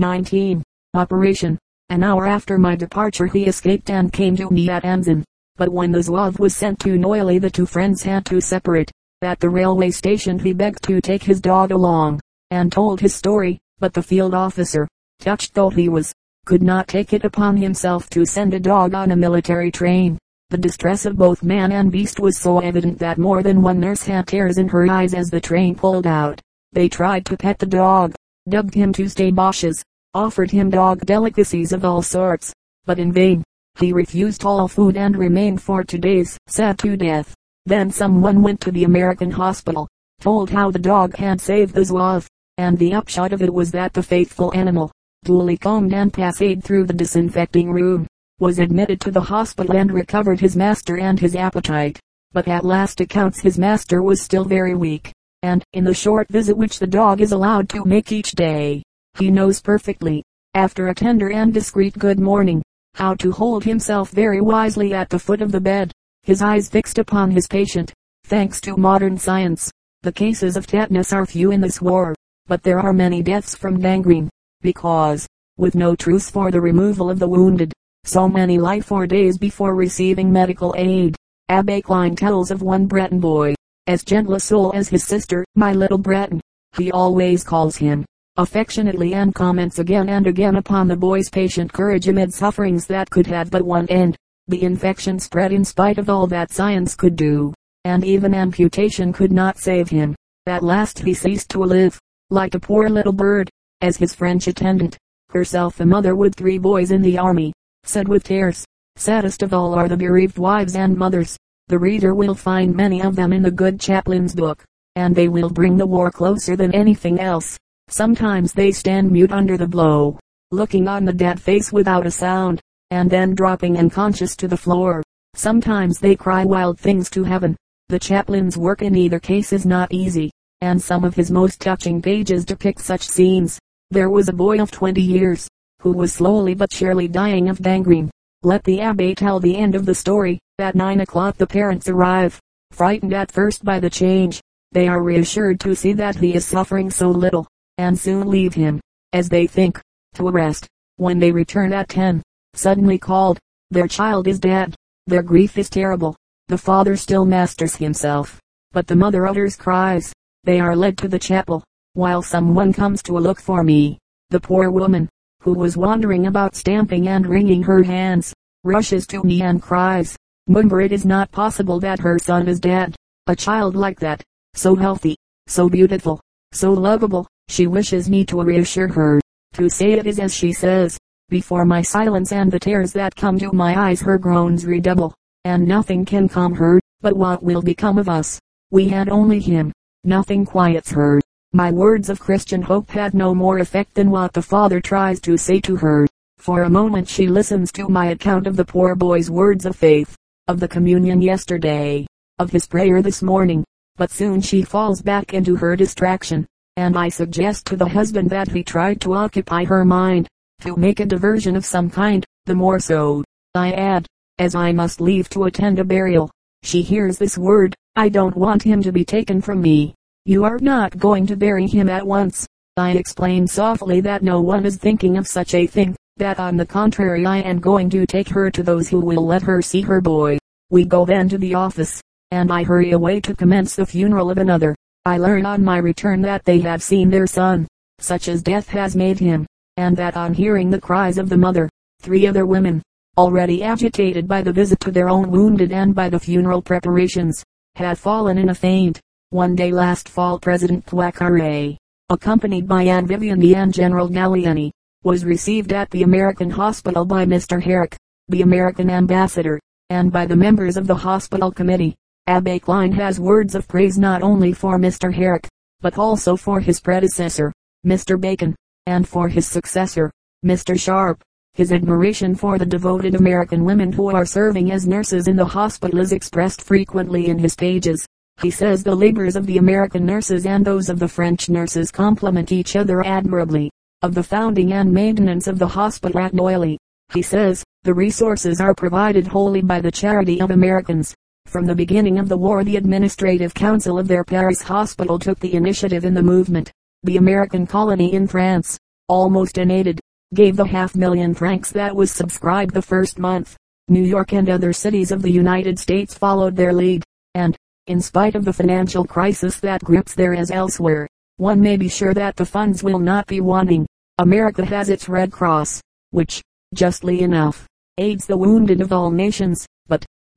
19. Operation. An hour after my departure he escaped and came to me at Anzin. But when the Zouave was sent to Neuilly the two friends had to separate. At the railway station he begged to take his dog along, and told his story, but the field officer, touched though he was, could not take it upon himself to send a dog on a military train. The distress of both man and beast was so evident that more than one nurse had tears in her eyes as the train pulled out. They tried to pet the dog, dubbed him Tuesday Boches, offered him dog delicacies of all sorts, but in vain. He refused all food and remained for two days, sad to death. Then someone went to the American hospital, told how the dog had saved the Zouave, and the upshot of it was that the faithful animal, duly combed and passed through the disinfecting room, was admitted to the hospital and recovered his master and his appetite. But at last accounts his master was still very weak, and, in the short visit which the dog is allowed to make each day, he knows perfectly, after a tender and discreet good morning, how to hold himself very wisely at the foot of the bed, his eyes fixed upon his patient. Thanks to modern science, the cases of tetanus are few in this war, but there are many deaths from gangrene, because, with no truce for the removal of the wounded, so many lie for days before receiving medical aid. Abbe Klein tells of one Breton boy, as gentle a soul as his sister, my little Breton. He always calls him, affectionately and comments again and again upon the boy's patient courage amid sufferings that could have but one end. The infection spread in spite of all that science could do, and even amputation could not save him. At last he ceased to live, like a poor little bird, as his French attendant, herself a mother with three boys in the army, said with tears. Saddest of all are the bereaved wives and mothers. The reader will find many of them in the good chaplain's book, and they will bring the war closer than anything else. Sometimes they stand mute under the blow, looking on the dead face without a sound, and then dropping unconscious to the floor. Sometimes they cry wild things to heaven. The chaplain's work in either case is not easy, and some of his most touching pages depict such scenes. There was a boy of 20 years, who was slowly but surely dying of gangrene. Let the abbe tell the end of the story. At nine o'clock the parents arrive, frightened at first by the change. They are reassured to see that he is suffering so little, and soon leave him, as they think, to rest. When they return at ten, suddenly called, their child is dead. Their grief is terrible. The father still masters himself, but the mother utters cries. They are led to the chapel, while someone comes to look for me. The poor woman, who was wandering about stamping and wringing her hands, rushes to me and cries, Mumber it is not possible that her son is dead. A child like that, so healthy, so beautiful, so lovable, she wishes me to reassure her, to say it is as she says. Before my silence and the tears that come to my eyes her groans redouble, and nothing can calm her, but what will become of us? We had only him. Nothing quiets her. My words of Christian hope had no more effect than what the father tries to say to her. For a moment she listens to my account of the poor boy's words of faith of the communion yesterday, of his prayer this morning, but soon she falls back into her distraction, and I suggest to the husband that he try to occupy her mind, to make a diversion of some kind, the more so, I add, as I must leave to attend a burial. She hears this word, I don't want him to be taken from me. You are not going to bury him at once. I explain softly that no one is thinking of such a thing that on the contrary I am going to take her to those who will let her see her boy. We go then to the office, and I hurry away to commence the funeral of another. I learn on my return that they have seen their son, such as death has made him, and that on hearing the cries of the mother, three other women, already agitated by the visit to their own wounded and by the funeral preparations, had fallen in a faint. One day last fall President Poincaré, accompanied by Anne Viviani and General Gallieni, was received at the American hospital by Mr. Herrick, the American ambassador, and by the members of the hospital committee. Abbe Klein has words of praise not only for Mr. Herrick, but also for his predecessor, Mr. Bacon, and for his successor, Mr. Sharp. His admiration for the devoted American women who are serving as nurses in the hospital is expressed frequently in his pages. He says the labors of the American nurses and those of the French nurses complement each other admirably of the founding and maintenance of the hospital at Neuilly. He says, the resources are provided wholly by the charity of Americans. From the beginning of the war the administrative council of their Paris hospital took the initiative in the movement. The American colony in France, almost unaided, gave the half million francs that was subscribed the first month. New York and other cities of the United States followed their lead, and, in spite of the financial crisis that grips there as elsewhere, one may be sure that the funds will not be wanting. America has its Red Cross, which, justly enough, aids the wounded of all nations,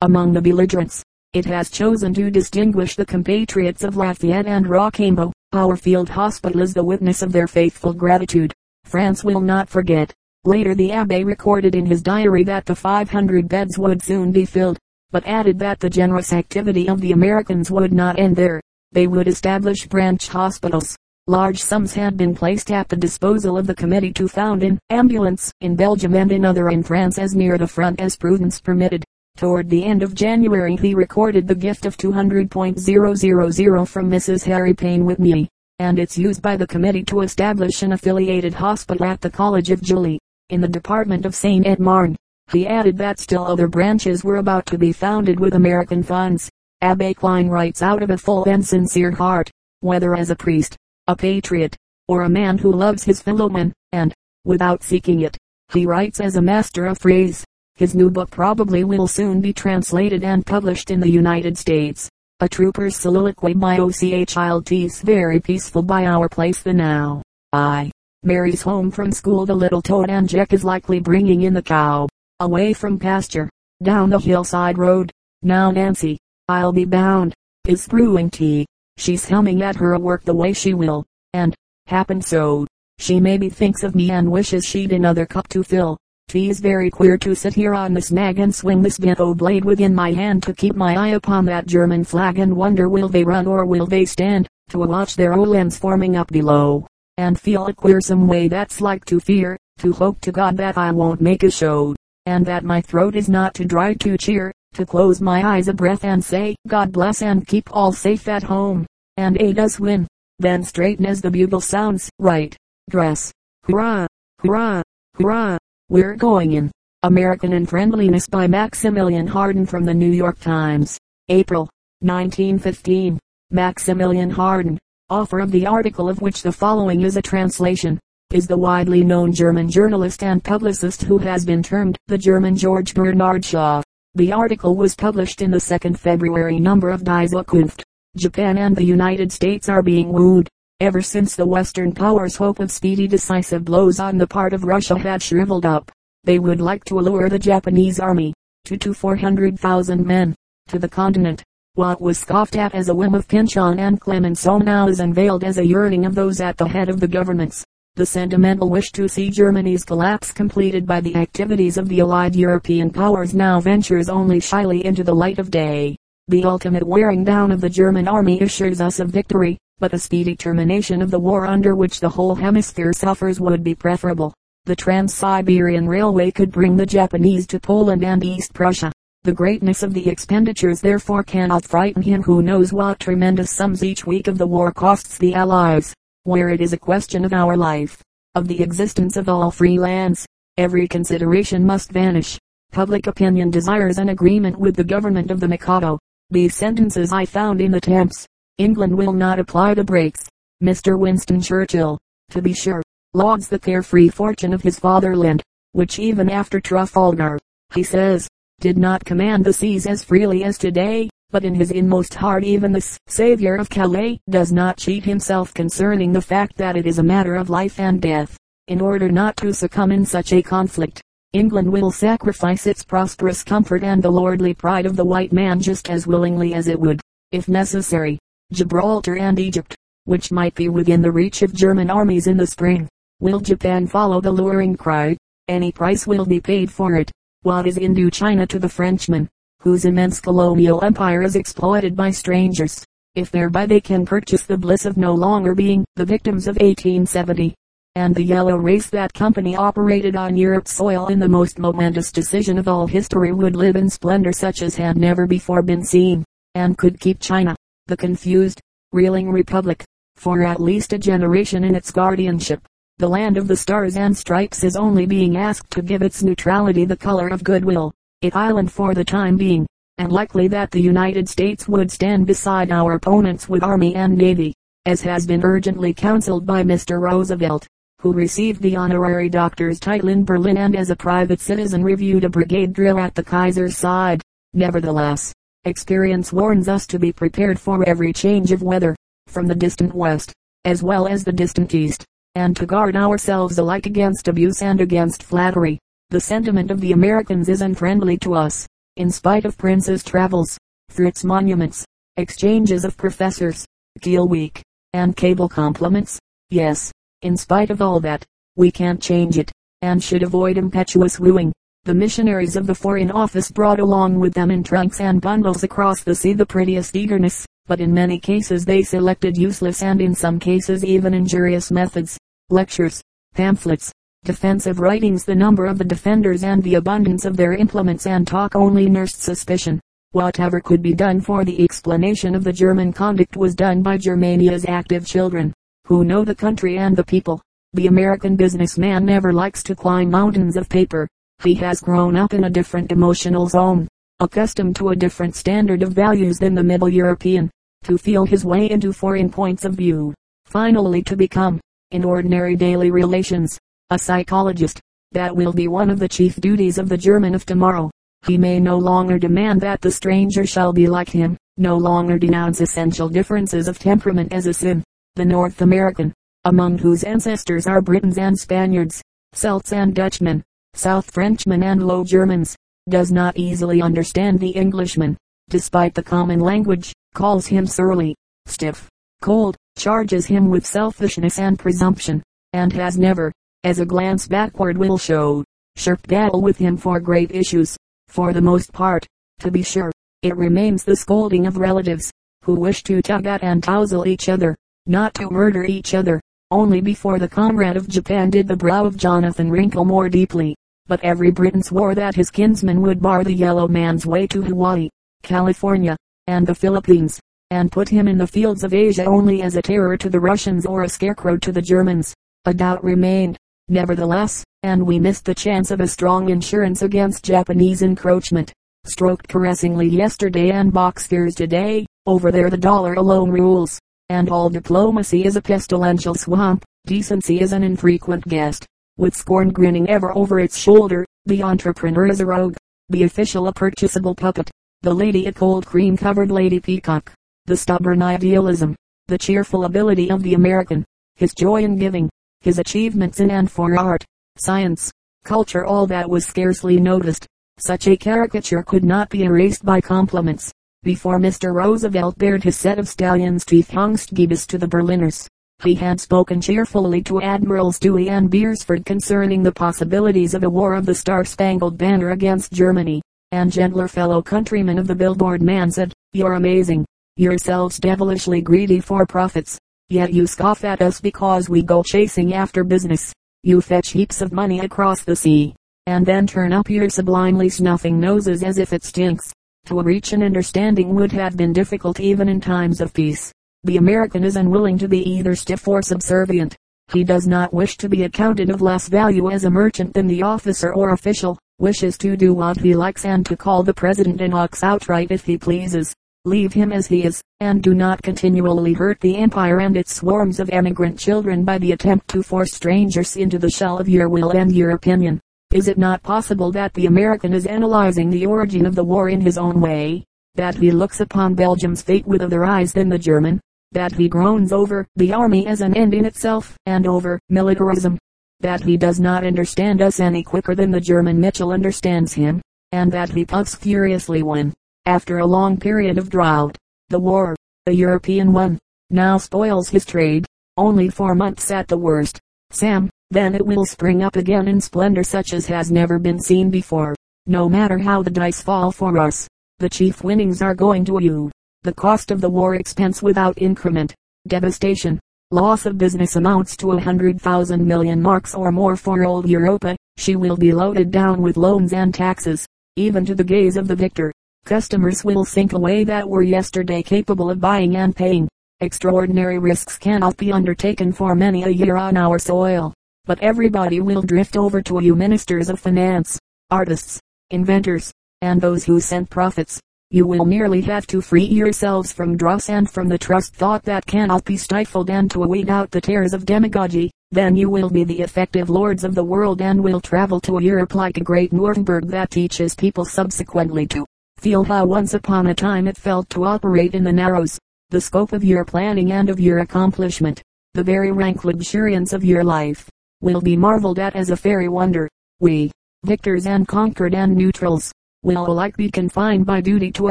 among the belligerents, it has chosen to distinguish the compatriots of Lafayette and Rochambeau. Our field hospital is the witness of their faithful gratitude. France will not forget. Later the abbe recorded in his diary that the 500 beds would soon be filled, but added that the generous activity of the Americans would not end there. They would establish branch hospitals. Large sums had been placed at the disposal of the committee to found an ambulance in Belgium and another in France as near the front as prudence permitted. Toward the end of January he recorded the gift of 200.000 from Mrs. Harry Payne Whitney, and its use by the committee to establish an affiliated hospital at the College of Juilly, in the department of Seine-et-Marne. He added that still other branches were about to be founded with American funds. Abbe Klein writes out of a full and sincere heart, whether as a priest, a patriot, or a man who loves his fellow men, and, without seeking it, he writes as a master of phrase. His new book probably will soon be translated and published in the United States. A trooper's soliloquy by O.C.A. Childs very peaceful by our place the now. I. Mary's home from school the little toad and Jack is likely bringing in the cow. Away from pasture. Down the hillside road. Now Nancy, I'll be bound, is brewing tea. She's humming at her work the way she will. And, happen so, she maybe thinks of me and wishes she'd another cup to fill. T's very queer to sit here on this nag and swing this bit blade within my hand to keep my eye upon that German flag and wonder will they run or will they stand, to watch their limbs forming up below, and feel a queersome way that's like to fear, to hope to God that I won't make a show, and that my throat is not too dry to cheer, to close my eyes a breath and say, God bless and keep all safe at home, and aid us win. Then straighten as the bugle sounds, right, dress, hurrah, hurrah, hurrah. We're going in. American Unfriendliness by Maximilian Harden from the New York Times. April, 1915. Maximilian Harden, author of the article of which the following is a translation, is the widely known German journalist and publicist who has been termed the German George Bernard Shaw. The article was published in the second February number of Die Zukunft. Japan and the United States are being wooed. Ever since the Western powers' hope of speedy decisive blows on the part of Russia had shriveled up, they would like to allure the Japanese army, to to 400,000 men, to the continent. What was scoffed at as a whim of Pichon and Clemenceau now is unveiled as a yearning of those at the head of the governments. The sentimental wish to see Germany's collapse completed by the activities of the allied European powers now ventures only shyly into the light of day. The ultimate wearing down of the German army assures us of victory, but a speedy termination of the war under which the whole hemisphere suffers would be preferable. The Trans-Siberian Railway could bring the Japanese to Poland and East Prussia. The greatness of the expenditures therefore cannot frighten him who knows what tremendous sums each week of the war costs the Allies. Where it is a question of our life, of the existence of all free lands, every consideration must vanish. Public opinion desires an agreement with the government of the Mikado. These sentences I found in the Temps. England will not apply the brakes. Mr. Winston Churchill, to be sure, lauds the carefree fortune of his fatherland, which even after Trafalgar, he says, did not command the seas as freely as today, but in his inmost heart even the savior of Calais does not cheat himself concerning the fact that it is a matter of life and death. In order not to succumb in such a conflict, England will sacrifice its prosperous comfort and the lordly pride of the white man just as willingly as it would, if necessary, Gibraltar and Egypt, which might be within the reach of German armies in the spring. Will Japan follow the luring cry? Any price will be paid for it. What is Indochina to the Frenchman, whose immense colonial empire is exploited by strangers, if thereby they can purchase the bliss of no longer being the victims of 1870? And the yellow race that company operated on Europe's soil in the most momentous decision of all history would live in splendor such as had never before been seen, and could keep China, the confused, reeling republic, for at least a generation in its guardianship. The land of the stars and stripes is only being asked to give its neutrality the color of goodwill. It island for the time being, and likely that the United States would stand beside our opponents with army and navy, as has been urgently counseled by Mr. Roosevelt who received the honorary doctor's title in Berlin and as a private citizen reviewed a brigade drill at the Kaiser's side. Nevertheless, experience warns us to be prepared for every change of weather, from the distant west, as well as the distant east, and to guard ourselves alike against abuse and against flattery. The sentiment of the Americans is unfriendly to us, in spite of Prince's travels, Fritz monuments, exchanges of professors, Kiel week, and cable compliments. Yes, in spite of all that, we can't change it, and should avoid impetuous wooing. The missionaries of the Foreign Office brought along with them in trunks and bundles across the sea the prettiest eagerness, but in many cases they selected useless and in some cases even injurious methods. Lectures, pamphlets, defensive writings the number of the defenders and the abundance of their implements and talk only nursed suspicion. Whatever could be done for the explanation of the German conduct was done by Germania's active children, who know the country and the people. The American businessman never likes to climb mountains of paper. He has grown up in a different emotional zone, accustomed to a different standard of values than the Middle European, to feel his way into foreign points of view, finally to become, in ordinary daily relations, a psychologist. That will be one of the chief duties of the German of tomorrow. He may no longer demand that the stranger shall be like him, no longer denounce essential differences of temperament as a sin. The North American, among whose ancestors are Britons and Spaniards, Celts and Dutchmen, South Frenchmen and Low Germans, does not easily understand the Englishman, despite the common language, calls him surly, stiff, cold, charges him with selfishness and presumption, and has never, as a glance backward will show, shirked battle with him for great issues. For the most part, to be sure, it remains the scolding of relatives, who wish to tug at and touzle each other, not to murder each other. Only before the comrade of Japan did the brow of Jonathan wrinkle more deeply. But every Briton swore that his kinsman would bar the yellow man's way to Hawaii, California, and the Philippines, and put him in the fields of Asia only as a terror to the Russians or a scarecrow to the Germans. A doubt remained, nevertheless, and we missed the chance of a strong insurance against Japanese encroachment. Stroked caressingly yesterday and box fears today, over there the dollar alone rules, and all diplomacy is a pestilential swamp, decency is an infrequent guest. With scorn grinning ever over its shoulder, the entrepreneur is a rogue, the official a purchasable puppet, the lady a cold cream covered lady peacock, the stubborn idealism, the cheerful ability of the American, his joy in giving, his achievements in and for art, science, culture all that was scarcely noticed. Such a caricature could not be erased by compliments. Before Mr. Roosevelt bared his set of stallion's teeth Angstgebis to the Berliners, he had spoken cheerfully to Admirals Dewey and Beresford concerning the possibilities of a war of the Star-Spangled Banner against Germany, and gentler fellow countrymen of the billboard man said, You're amazing, yourselves devilishly greedy for profits, Yet you scoff at us because we go chasing after business. You fetch heaps of money across the sea, and then turn up your sublimely snuffing noses as if it stinks. To reach an understanding would have been difficult even in times of peace. The American is unwilling to be either stiff or subservient. He does not wish to be accounted of less value as a merchant than the officer or official, wishes to do what he likes and to call the president an ox outright if he pleases leave him as he is, and do not continually hurt the empire and its swarms of emigrant children by the attempt to force strangers into the shell of your will and your opinion. Is it not possible that the American is analyzing the origin of the war in his own way? That he looks upon Belgium's fate with other eyes than the German? That he groans over the army as an end in itself, and over militarism? That he does not understand us any quicker than the German Michel understands him? And that he puffs furiously when, after a long period of drought, the war, the European one, now spoils his trade, only four months at the worst. Sam, then it will spring up again in splendor such as has never been seen before. No matter how the dice fall for us, the chief winnings are going to you. The cost of the war expense without increment, devastation, loss of business amounts to a hundred thousand million marks or more for old Europa. She will be loaded down with loans and taxes, even to the gaze of the victor. Customers will sink away that were yesterday capable of buying and paying. Extraordinary risks cannot be undertaken for many a year on our soil. But everybody will drift over to you ministers of finance, artists, inventors, and those who send profits. You will merely have to free yourselves from dross and from the trust thought that cannot be stifled and to weed out the tares of demagogy, Then you will be the effective lords of the world and will travel to Europe like a great Nuremberg that teaches people subsequently to feel how once upon a time it felt to operate in the narrows, the scope of your planning and of your accomplishment, the very rank luxuriance of your life, will be marveled at as a fairy wonder. We, victors and conquered and neutrals, will alike be confined by duty to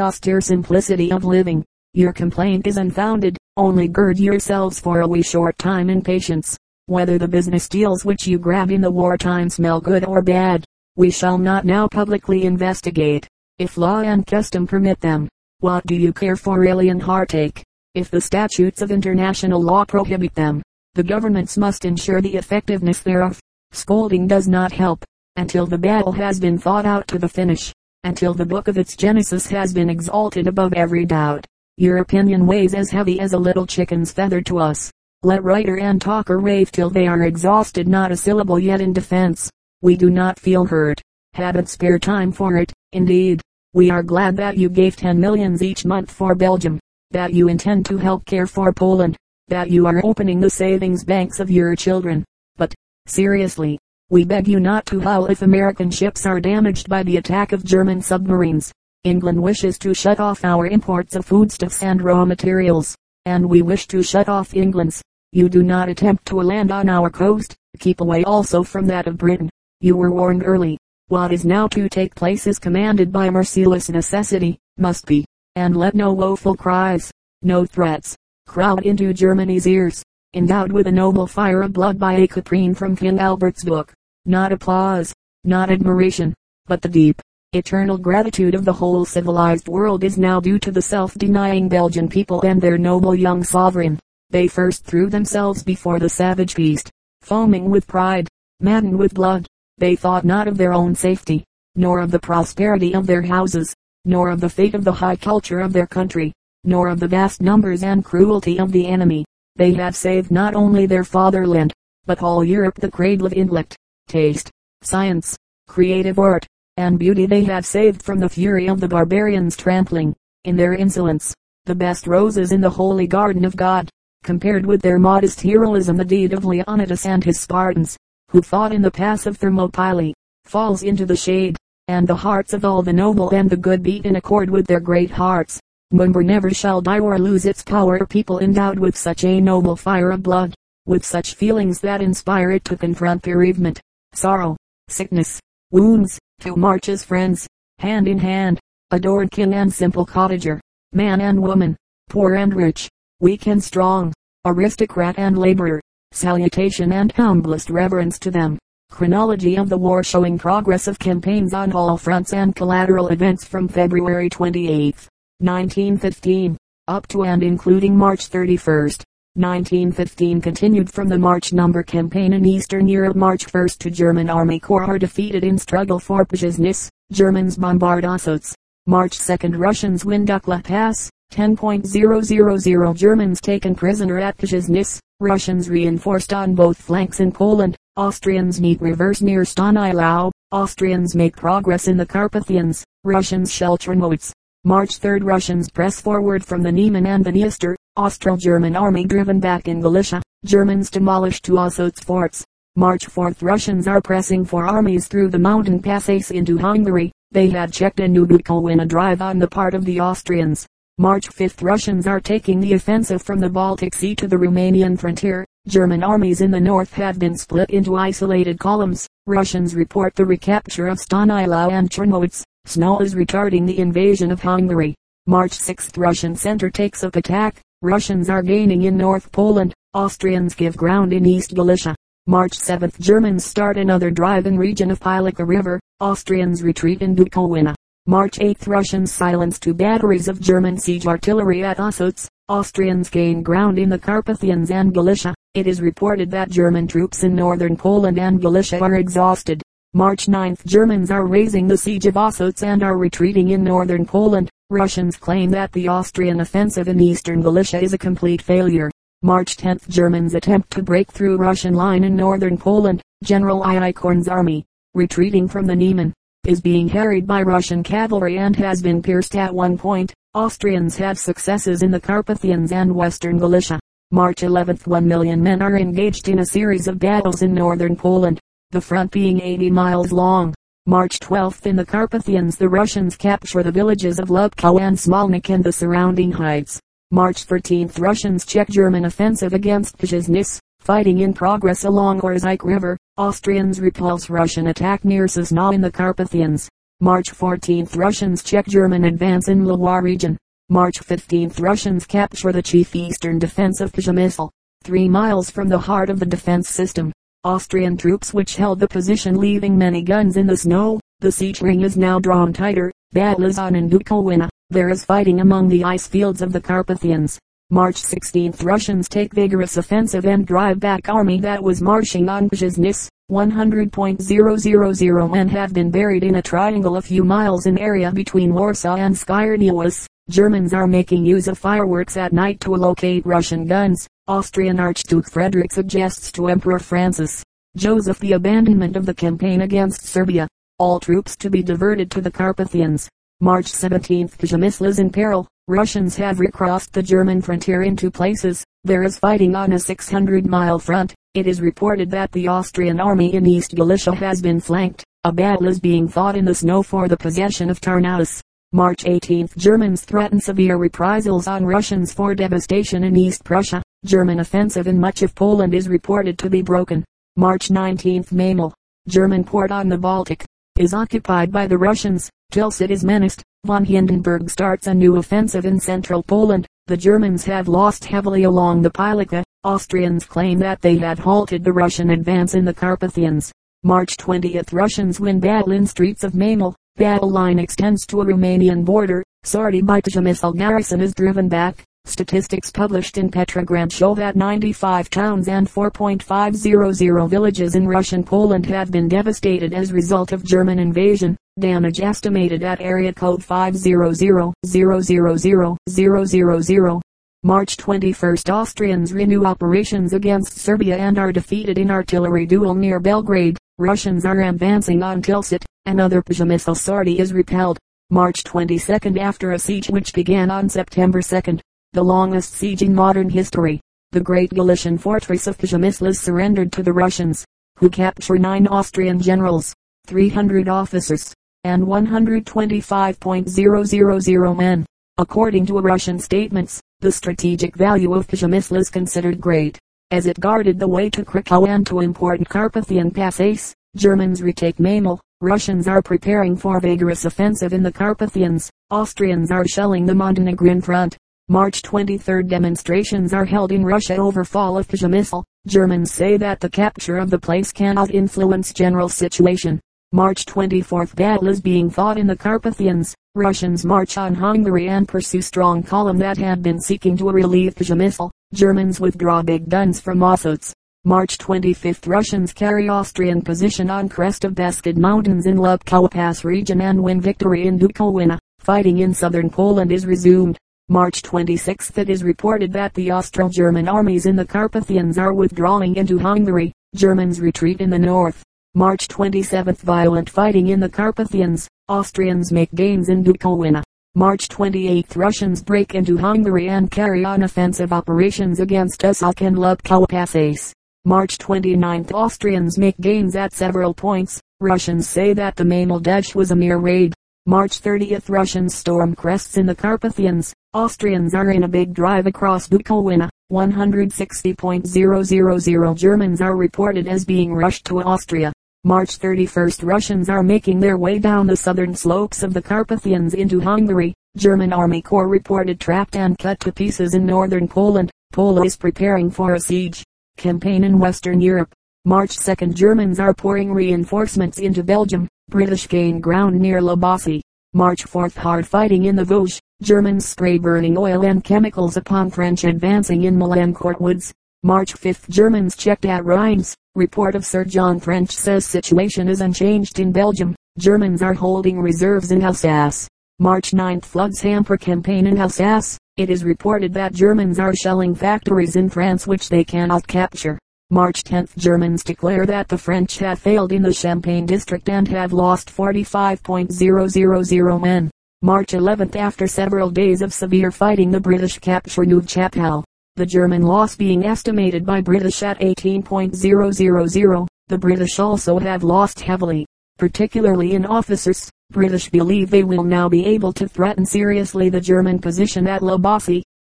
austere simplicity of living. Your complaint is unfounded, only gird yourselves for a wee short time in patience. Whether the business deals which you grab in the wartime smell good or bad, we shall not now publicly investigate. If law and custom permit them, what do you care for alien heartache? If the statutes of international law prohibit them, the governments must ensure the effectiveness thereof. Scolding does not help, until the battle has been fought out to the finish until the book of its genesis has been exalted above every doubt. Your opinion weighs as heavy as a little chicken's feather to us. Let writer and talker rave till they are exhausted not a syllable yet in defense. We do not feel hurt. Haven't spare time for it, indeed. We are glad that you gave 10 millions each month for Belgium, that you intend to help care for Poland, that you are opening the savings banks of your children. But, seriously, we beg you not to howl if American ships are damaged by the attack of German submarines. England wishes to shut off our imports of foodstuffs and raw materials, and we wish to shut off England's. You do not attempt to land on our coast, keep away also from that of Britain. You were warned early. What is now to take place is commanded by merciless necessity, must be, and let no woeful cries, no threats, crowd into Germany's ears, endowed with a noble fire of blood by a Kuprin from King Albert's book not applause, not admiration, but the deep, eternal gratitude of the whole civilized world is now due to the self-denying Belgian people and their noble young sovereign. They first threw themselves before the savage beast, foaming with pride, maddened with blood. They thought not of their own safety, nor of the prosperity of their houses, nor of the fate of the high culture of their country, nor of the vast numbers and cruelty of the enemy. They have saved not only their fatherland, but all Europe the cradle of intellect taste, science, creative art, and beauty they have saved from the fury of the barbarians trampling, in their insolence, the best roses in the holy garden of God, compared with their modest heroism the deed of Leonidas and his Spartans, who fought in the pass of Thermopylae, falls into the shade, and the hearts of all the noble and the good beat in accord with their great hearts. Number never shall die or lose its power people endowed with such a noble fire of blood, with such feelings that inspire it to confront bereavement, sorrow, sickness, wounds, to march as friends, hand in hand, adored king and simple cottager, man and woman, poor and rich, weak and strong, aristocrat and laborer, salutation and humblest reverence to them. Chronology of the war showing progress of campaigns on all fronts and collateral events from February 28, 1915, up to and including March 31, 1915 continued from the March number campaign in Eastern Europe March 1 to German Army Corps are defeated in struggle for Przasnysz. Germans bombard Ossowetz. March 2 Russians win Dukla Pass. 10.000 Germans taken prisoner at Przasnysz. Russians reinforced on both flanks in Poland. Austrians meet reverse near Stanislau. Austrians make progress in the Carpathians. Russians shell Czernowitz. March 3 Russians press forward from the Niemen and the Dniester. Austro-German army driven back in Galicia. Germans demolish two Ossowetz forts. March 4th Russians are pressing four armies through the mountain passes into Hungary. They had checked a Nabucco in a drive on the part of the Austrians. March 5th Russians are taking the offensive from the Baltic Sea to the Romanian frontier. German armies in the north have been split into isolated columns. Russians report the recapture of Stanislau and Czernowitz. Snow is retarding the invasion of Hungary. March 6th Russian center takes up attack. Russians are gaining in North Poland. Austrians give ground in East Galicia. March 7th Germans start another drive in region of Pilica River. Austrians retreat in Bukowina. March 8th Russians silence two batteries of German siege artillery at Ossowetz. Austrians gain ground in the Carpathians and Galicia. It is reported that German troops in northern Poland and Galicia are exhausted. March 9th Germans are raising the siege of Ossowetz and are retreating in northern Poland. Russians claim that the Austrian offensive in eastern Galicia is a complete failure. March 10 Germans attempt to break through Russian line in northern Poland. General Eichhorn's army, retreating from the Niemen, is being harried by Russian cavalry and has been pierced at one point. Austrians have successes in the Carpathians and western Galicia. March 11th 1 million men are engaged in a series of battles in northern Poland, the front being 80 miles long. March 12th in the Carpathians the Russians capture the villages of Lubko and Smolnik and the surrounding heights. March 13th Russians check German offensive against Przasnysz. Fighting in progress along Orzaik River. Austrians repulse Russian attack near Sosna in the Carpathians. March 14th Russians check German advance in Loire region. March 15th Russians capture the chief eastern defense of Przemysl, three miles from the heart of the defense system. Austrian troops which held the position leaving many guns in the snow. The siege ring is now drawn tighter. Battle is on in Bukowina. There is fighting among the ice fields of the Carpathians. March 16th Russians take vigorous offensive and drive back army that was marching on Przasnysz. 100.000 men have been buried in a triangle a few miles in area between Warsaw and Skierniewice. Germans are making use of fireworks at night to locate Russian guns. Austrian Archduke Frederick suggests to Emperor Francis Joseph the abandonment of the campaign against Serbia. All troops to be diverted to the Carpathians. March 17th Przemysl is in peril. Russians have recrossed the German frontier in two places. There is fighting on a 600 mile front. It is reported that the Austrian army in East Galicia has been flanked. A battle is being fought in the snow for the possession of Tarnaus. March 18 Germans threaten severe reprisals on Russians for devastation in East Prussia. German offensive in much of Poland is reported to be broken. March 19 Memel, German port on the Baltic, is occupied by the Russians. Tilsit is menaced. Von Hindenburg starts a new offensive in central Poland. The Germans have lost heavily along the Pilica. Austrians claim that they had halted the Russian advance in the Carpathians. March 20th Russians win battle in streets of Memel. Battle line extends to a Romanian border. Sardi by Przemysl garrison is driven back. Statistics published in Petrograd show that 95 towns and 4.500 villages in Russian Poland have been devastated as result of German invasion. Damage estimated at area code 500,000,000. March 21st Austrians renew operations against Serbia and are defeated in artillery duel near Belgrade. Russians are advancing on Tilsit. Another Przemysl sortie is repelled. March 22nd after a siege which began on September 2nd, the longest siege in modern history, the great Galician fortress of Przemysl is surrendered to the Russians, who capture nine Austrian generals, 300 officers, and 125.000 men. According to Russian statements, the strategic value of Przemysl is considered great, as it guarded the way to Krakow and to important Carpathian passes. Germans retake Memel, Russians are preparing for vigorous offensive in the Carpathians. Austrians are shelling the Montenegrin front. March 23 demonstrations are held in Russia over fall of Przemysl. Germans say that the capture of the place cannot influence general situation. March 24 battle is being fought in the Carpathians. Russians march on Hungary and pursue strong column that had been seeking to relieve Przemysl. Germans withdraw big guns from Mossoots. March 25 Russians carry Austrian position on crest of Beskid Mountains in Lubkow Pass region and win victory in Bukowina. Fighting in southern Poland is resumed. March 26 it is reported that the Austro-German armies in the Carpathians are withdrawing into Hungary. Germans retreat in the north. March 27 violent fighting in the Carpathians. Austrians make gains in Bukowina. March 28 Russians break into Hungary and carry on offensive operations against Uzsok and Lubkow Passes. March 29 Austrians make gains at several points. Russians say that the Memel was a mere raid. March 30 Russians storm crests in the Carpathians. Austrians are in a big drive across Bukowina. 160.000 Germans are reported as being rushed to Austria. March 31 Russians are making their way down the southern slopes of the Carpathians into Hungary. German army corps reported trapped and cut to pieces in northern Poland. Poland is preparing for a siege campaign in Western Europe. March 2 Germans are pouring reinforcements into Belgium. British gain ground near La Bassée. March 4th Hard fighting in the Vosges. Germans spray burning oil and chemicals upon French advancing in Malancourt woods. March 5th Germans checked at Reims. Report of Sir John French says situation is unchanged in Belgium. Germans are holding reserves in Alsace. March 9 floods hamper campaign in Alsace. It is reported that Germans are shelling factories in France which they cannot capture. March 10 Germans declare that the French have failed in the Champagne district and have lost 45.000 men. March 11 After several days of severe fighting the British capture Neuve Chapelle. the German loss being estimated by British at 18.000. The British also have lost heavily, particularly in officers. British believe they will now be able to threaten seriously the German position at La.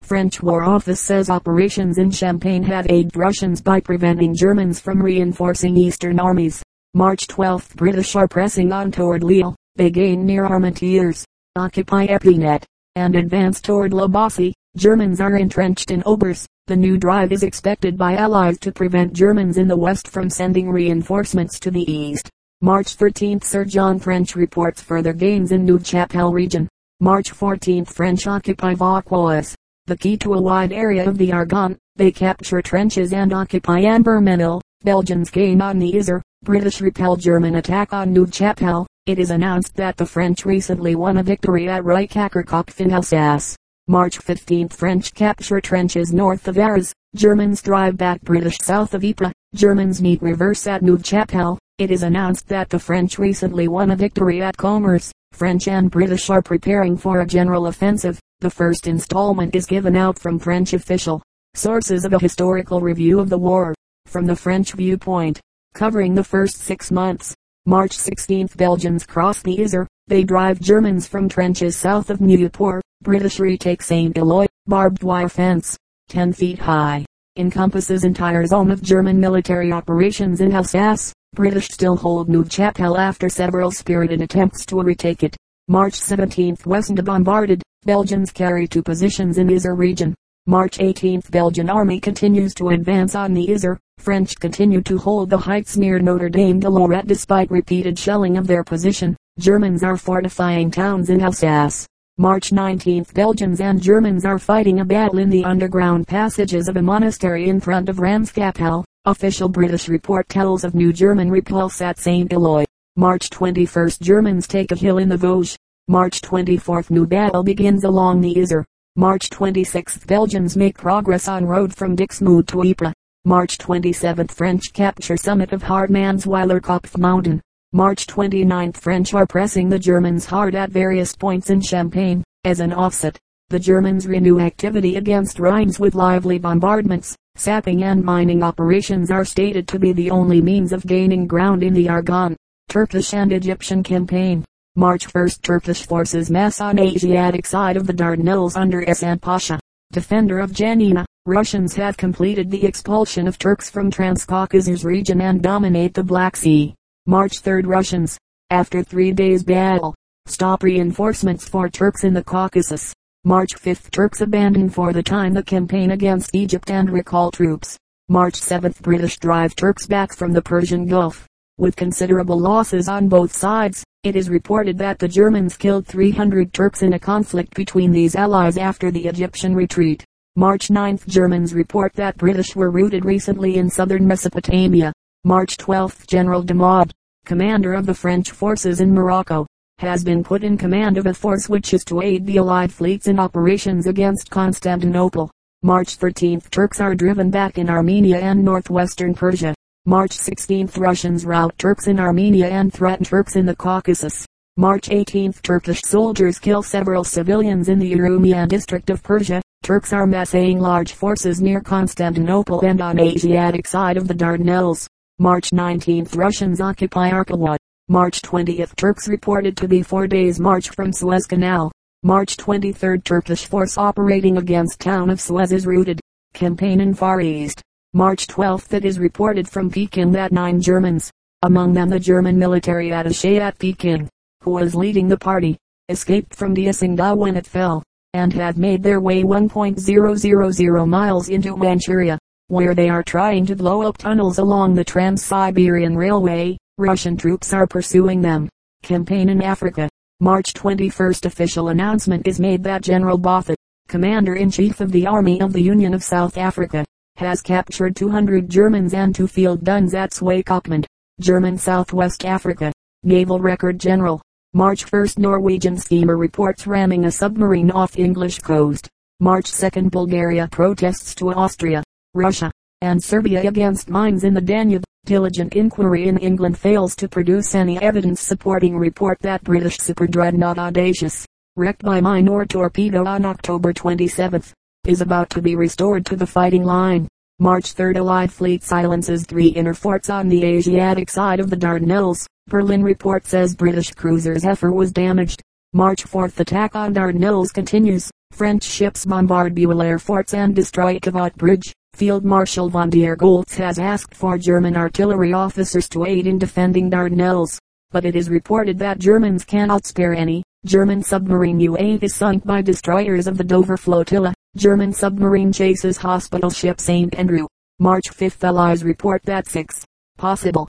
French War Office says operations in Champagne have aided Russians by preventing Germans from reinforcing Eastern armies. March 12 British are pressing on toward Lille. They gain near Armentières, occupy Epinette, and advance toward La Bassée. Germans are entrenched in Aubers. The new drive is expected by Allies to prevent Germans in the west from sending reinforcements to the east. March 13 Sir John French reports further gains in Neuve Chapelle region. March 14 French occupy Vauquois, the key to a wide area of the Argonne. They capture trenches and occupy Embermenil. Belgians gain on the Yser. British repel German attack on Neuve Chapelle. It is announced that the French recently won a victory at Reichackerkopf in Alsace. March 15 French capture trenches north of Arras. Germans drive back British south of Ypres. Germans meet reverse at Neuve Chapelle. It is announced that the French recently won a victory at Commerce. French and British are preparing for a general offensive. The first installment is given out from French official sources of a historical review of the war. From the French viewpoint, covering the first six months. March 16 Belgians cross the Yser. They drive Germans from trenches south of Nieuport. British retake St. Eloi. Barbed wire fence, 10 feet high, encompasses entire zone of German military operations in Alsace. British still hold Neuve Chapelle after several spirited attempts to retake it. March 17 Westende bombarded. Belgians carry two positions in Yser region. March 18 Belgian army continues to advance on the Yser. French continue to hold the heights near Notre Dame de Lorette despite repeated shelling of their position. Germans are fortifying towns in Alsace. March 19 Belgians and Germans are fighting a battle in the underground passages of a monastery in front of Ramskapelle. Official British report tells of new German repulse at St. Eloi. March 21 Germans take a hill in the Vosges. March 24 New battle begins along the Yser. March 26 Belgians make progress on road from Dixmude to Ypres. March 27 French capture summit of Hartmannsweiler Kopf Mountain. March 29 French are pressing the Germans hard at various points in Champagne. As an offset, the Germans renew activity against Rheims with lively bombardments. Sapping and mining operations are stated to be the only means of gaining ground in the Argonne. Turkish and Egyptian campaign. March 1 Turkish forces mass on Asiatic side of the Dardanelles under Hasan Pasha, defender of Janina. Russians have completed the expulsion of Turks from Transcaucasus region and dominate the Black Sea. March 3 Russians, after three days battle, stop reinforcements for Turks in the Caucasus. March 5 Turks abandon for the time the campaign against Egypt and recall troops. March 7 British drive Turks back from the Persian Gulf. With considerable losses on both sides, it is reported that the Germans killed 300 Turks in a conflict between these allies after the Egyptian retreat. March 9 Germans report that British were routed recently in southern Mesopotamia. March 12 General D'Amade, commander of the French forces in Morocco, has been put in command of a force which is to aid the Allied fleets in operations against Constantinople. March 13 Turks are driven back in Armenia and northwestern Persia. March 16 Russians rout Turks in Armenia and threaten Turks in the Caucasus. March 18 Turkish soldiers kill several civilians in the Urumia district of Persia. Turks are massing large forces near Constantinople and on Asiatic side of the Dardanelles. March 19 Russians occupy Arkawa. March 20th Turks reported to be four days march from Suez Canal. March 23rd Turkish force operating against town of Suez is routed. Campaign in Far East. March 12th it is reported from Peking that nine Germans, among them the German military attaché at Peking, who was leading the party, escaped from the Tsingtao when it fell, and have made their way 1.000 miles into Manchuria, where they are trying to blow up tunnels along the Trans-Siberian Railway. Russian troops are pursuing them. Campaign in Africa. March 21st official announcement is made that General Botha, Commander-in-Chief of the Army of the Union of South Africa, has captured 200 Germans and two field guns at Swakopmund, German Southwest Africa. Naval Record General. March 1st Norwegian steamer reports ramming a submarine off English coast. March 2nd Bulgaria protests to Austria, Russia, and Serbia against mines in the Danube. Diligent inquiry in England fails to produce any evidence supporting report that British super dreadnought Audacious, wrecked by mine or torpedo on October 27, is about to be restored to the fighting line. March 3rd Allied fleet silences three inner forts on the Asiatic side of the Dardanelles. Berlin report says British cruiser Zephyr was damaged. March 4th attack on Dardanelles continues. French ships bombard Bulair forts and destroy Kavak Bridge. Field Marshal von der Goltz has asked for German artillery officers to aid in defending Dardanelles, but it is reported that Germans cannot spare any. German submarine U-8 is sunk by destroyers of the Dover flotilla. German submarine chases hospital ship St. Andrew. March 5th Allies report that six possible